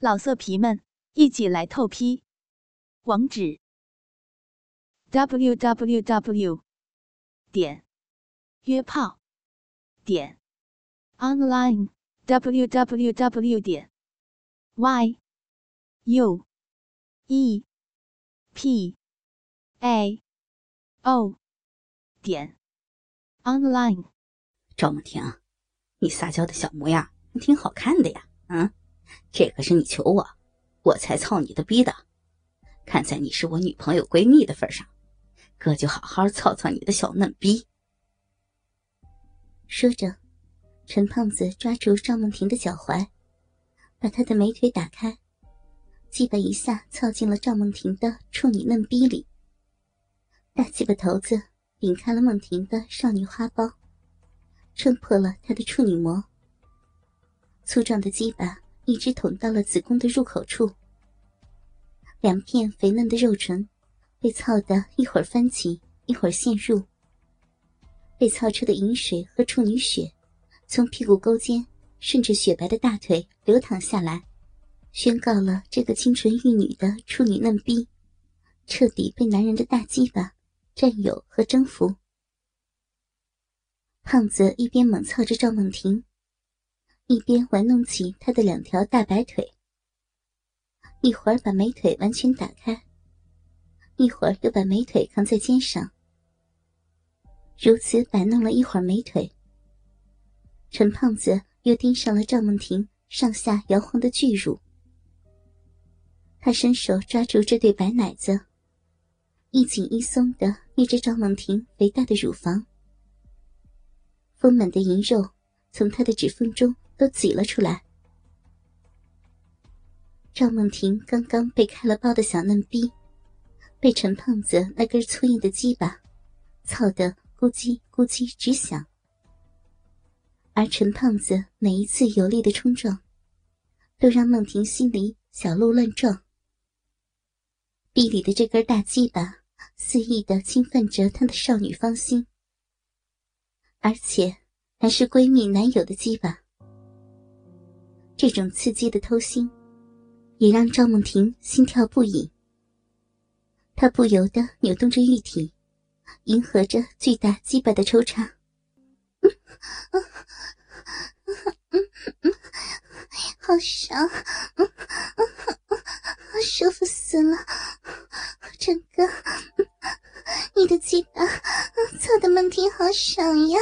老色皮们，一起来透批！网址：w w w 点约炮点 online w w w 点 y u e p a o 点 online。赵梦婷，你撒娇的小模样挺好看的呀，嗯。这可是你求我，我才操你的逼的。看在你是我女朋友闺蜜的份上，哥就好好操操你的小嫩逼。说着，陈胖子抓住赵梦婷的脚踝，把她的美腿打开，鸡巴一下操进了赵梦婷的处女嫩逼里。大鸡巴头子顶开了梦婷的少女花苞，撑破了她的处女膜。粗壮的鸡巴。一直捅到了子宫的入口处，两片肥嫩的肉唇被操得一会儿翻起，一会儿陷入。被操出的饮水和处女血，从屁股沟间顺着雪白的大腿流淌下来，宣告了这个清纯玉女的处女嫩逼，彻底被男人的大鸡巴占有和征服。胖子一边猛操着赵梦婷。一边玩弄起他的两条大白腿，一会儿把美腿完全打开，一会儿又把美腿扛在肩上，如此摆弄了一会儿美腿。陈胖子又盯上了赵梦婷上下摇晃的巨乳，他伸手抓住这对白奶子，一紧一松的捏着赵梦婷肥大的乳房，丰满的银肉从他的指缝中。都挤了出来。赵梦婷刚刚被开了包的小嫩逼，被陈胖子那根粗硬的鸡巴操得咕叽咕叽直响。而陈胖子每一次有力的冲撞，都让梦婷心里小鹿乱撞。臂里的这根大鸡巴肆意的侵犯着她的少女芳心，而且还是闺蜜男友的鸡巴。这种刺激的偷腥，也让赵梦婷心跳不已。她不由得扭动着玉体，迎合着巨大鸡巴的抽插。好爽，舒服死了！整个你的鸡巴操的梦婷好爽呀！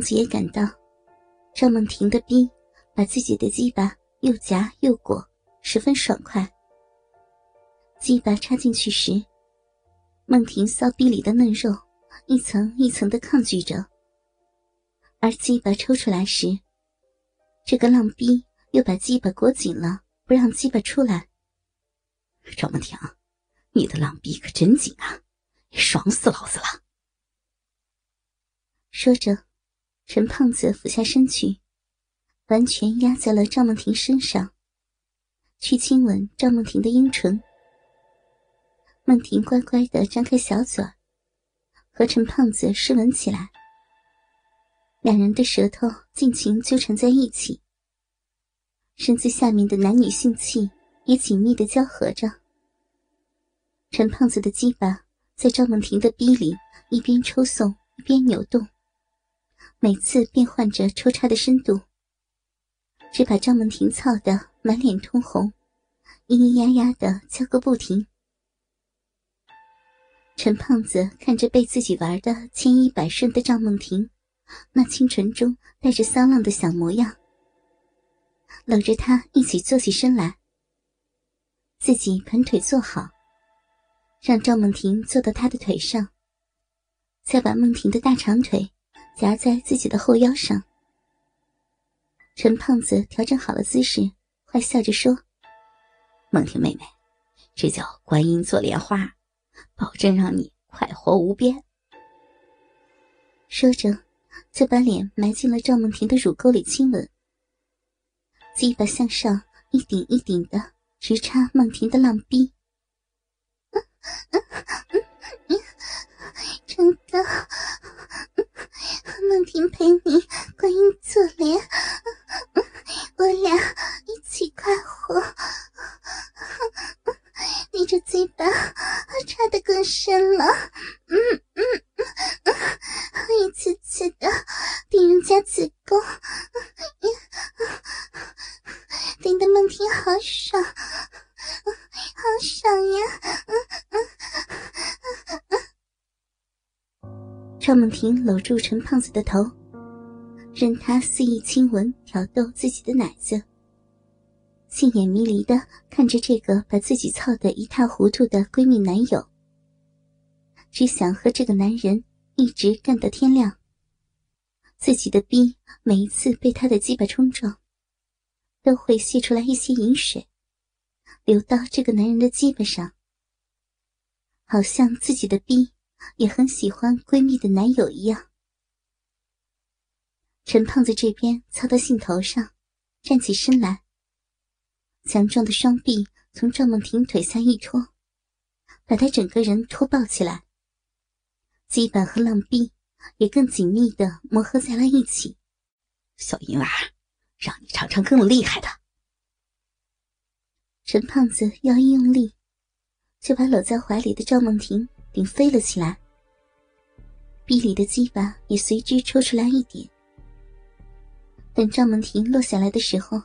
胖子也感到赵梦婷的逼把自己的鸡巴又夹又裹，十分爽快。鸡巴插进去时，孟婷骚逼里的嫩肉一层一层的抗拒着；而鸡巴抽出来时，这个浪逼又把鸡巴裹紧了，不让鸡巴出来。赵梦婷，你的浪逼可真紧啊，爽死老子了！说着，陈胖子俯下身去，完全压在了赵梦婷身上，去亲吻赵梦婷的阴唇。孟婷乖乖的张开小嘴，和陈胖子湿吻起来。两人的舌头尽情纠缠在一起，身子下面的男女性器也紧密的交合着。陈胖子的鸡巴在赵梦婷的逼里一边抽送一边扭动，每次变换着抽插的深度，只把赵梦婷操得满脸通红，咿咿呀呀的叫个不停。陈胖子看着被自己玩的千依百顺的赵梦婷，那清纯中带着骚浪的小模样，搂着她一起坐起身来，自己盘腿坐好，让赵梦婷坐到他的腿上，再把梦婷的大长腿夹在自己的后腰上。陈胖子调整好了姿势，坏笑着说：“梦婷妹妹，这叫观音坐莲花。”保证让你快活无边。说着，就把脸埋进了赵梦婷的乳沟里亲吻，鸡巴向上一顶一顶的直插梦婷的浪逼。真的，婷陪你观音坐莲，我俩一起快活。你这嘴巴插得更深了，嗯嗯嗯，一次次的顶人家子宫，顶得梦婷好爽，好爽呀！赵梦婷搂住陈胖子的头，任他肆意亲吻、挑逗自己的奶子。杏眼迷离的看着这个把自己操得一塌糊涂的闺蜜男友，只想和这个男人一直干到天亮。自己的逼每一次被他的鸡巴冲撞，都会泄出来一些饮水，流到这个男人的鸡巴上，好像自己的逼也很喜欢闺蜜的男友一样。陈胖子这边操到兴头上，站起身来。强壮的双臂从赵梦婷腿下一拖，把她整个人拖抱起来。基板和浪臂也更紧密的磨合在了一起。小银娃，让你尝尝更厉害的。陈胖子腰一用力，就把搂在怀里的赵梦婷顶飞了起来。臂里的鸡巴也随之抽出来一点。等赵梦婷落下来的时候。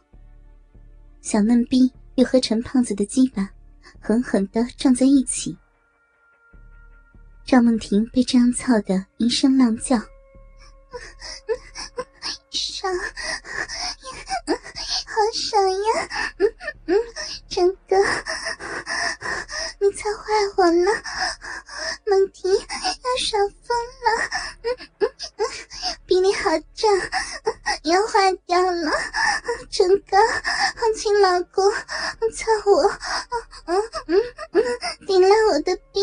小嫩逼又和陈胖子的鸡巴狠狠的撞在一起，赵梦婷被这样操得一声浪叫，爽，好爽呀！嗯嗯，陈哥，你操坏我了，梦婷要爽疯了，嗯嗯嗯，比你好胀，要坏掉了，陈哥。亲老公，操我！嗯嗯嗯，顶了我的逼，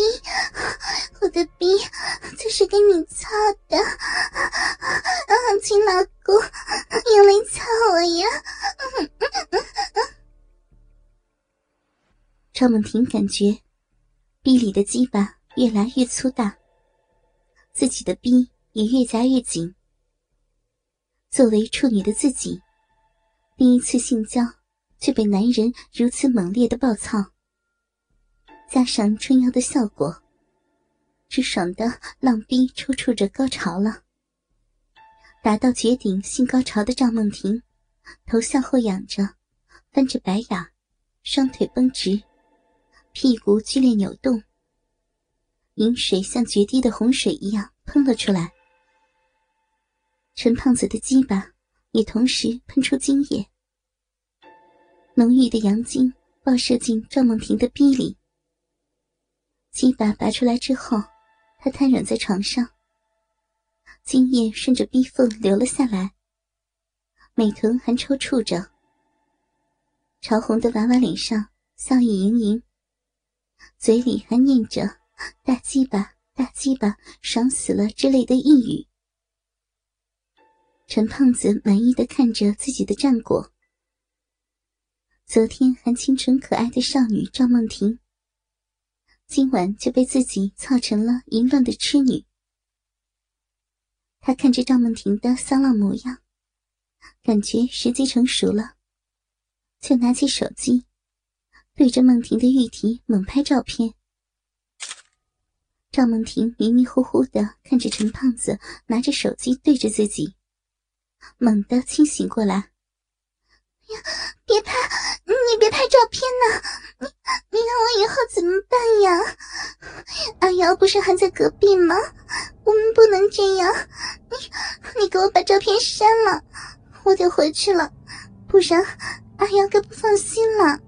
我的逼就是给你操的。啊，亲老公，用力操我呀！嗯嗯嗯。赵梦婷感觉逼里的鸡巴越来越粗大，自己的逼也越夹越紧。作为处女的自己，第一次性交。却被男人如此猛烈的暴操，加上春药的效果，直爽的浪逼抽搐着高潮了。达到绝顶性高潮的赵梦婷，头向后仰着，翻着白眼，双腿绷直，屁股剧烈扭动，饮水像决堤的洪水一样喷了出来。陈胖子的鸡巴也同时喷出精液。浓郁的阳精爆射进赵梦婷的逼里，鸡巴拔出来之后，她瘫软在床上，精液顺着逼缝流了下来，美臀还抽搐着，潮红的娃娃脸上笑意盈盈，嘴里还念着“大鸡巴，大鸡巴，爽死了”之类的呓语。陈胖子满意的看着自己的战果。昨天还清纯可爱的少女赵梦婷，今晚就被自己操成了淫乱的痴女。他看着赵梦婷的骚浪模样，感觉时机成熟了，就拿起手机，对着梦婷的玉体猛拍照片。赵梦婷迷迷糊糊的看着陈胖子拿着手机对着自己，猛地清醒过来。呀别拍！你别拍照片呐！你你让我以后怎么办呀？阿瑶不是还在隔壁吗？我们不能这样！你你给我把照片删了，我得回去了，不然阿瑶可不放心了。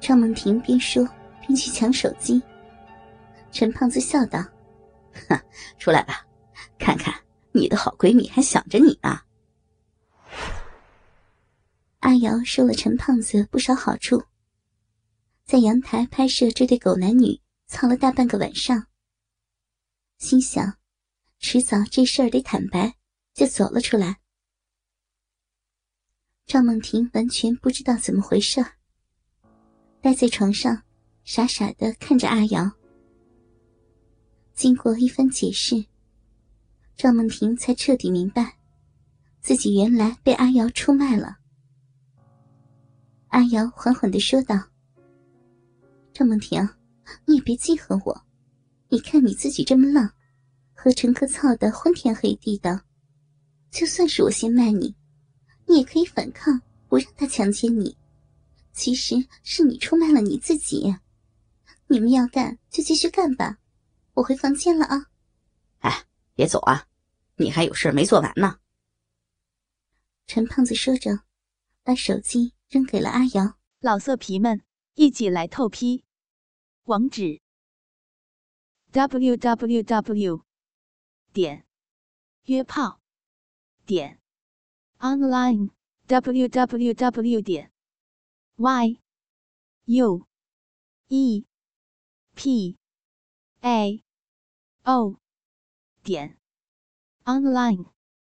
赵梦婷边说边去抢手机。陈胖子笑道：“哈，出来吧，看看你的好闺蜜还想着你呢。”阿瑶收了陈胖子不少好处，在阳台拍摄这对狗男女操了大半个晚上，心想迟早这事儿得坦白，就走了出来。赵梦婷完全不知道怎么回事，待在床上，傻傻的看着阿瑶。经过一番解释，赵梦婷才彻底明白，自己原来被阿瑶出卖了。阿瑶缓缓的说道：“赵梦婷，你也别记恨我，你看你自己这么浪，和陈克操的昏天黑地的，就算是我先卖你。”你也可以反抗，不让他强奸你。其实是你出卖了你自己。你们要干就继续干吧，我回房间了啊。哎，别走啊，你还有事没做完呢。陈胖子说着，把手机扔给了阿瑶。老色皮们，一起来透批，网址：w w w. 点约炮点。online www 点 y u e p a o 点 online。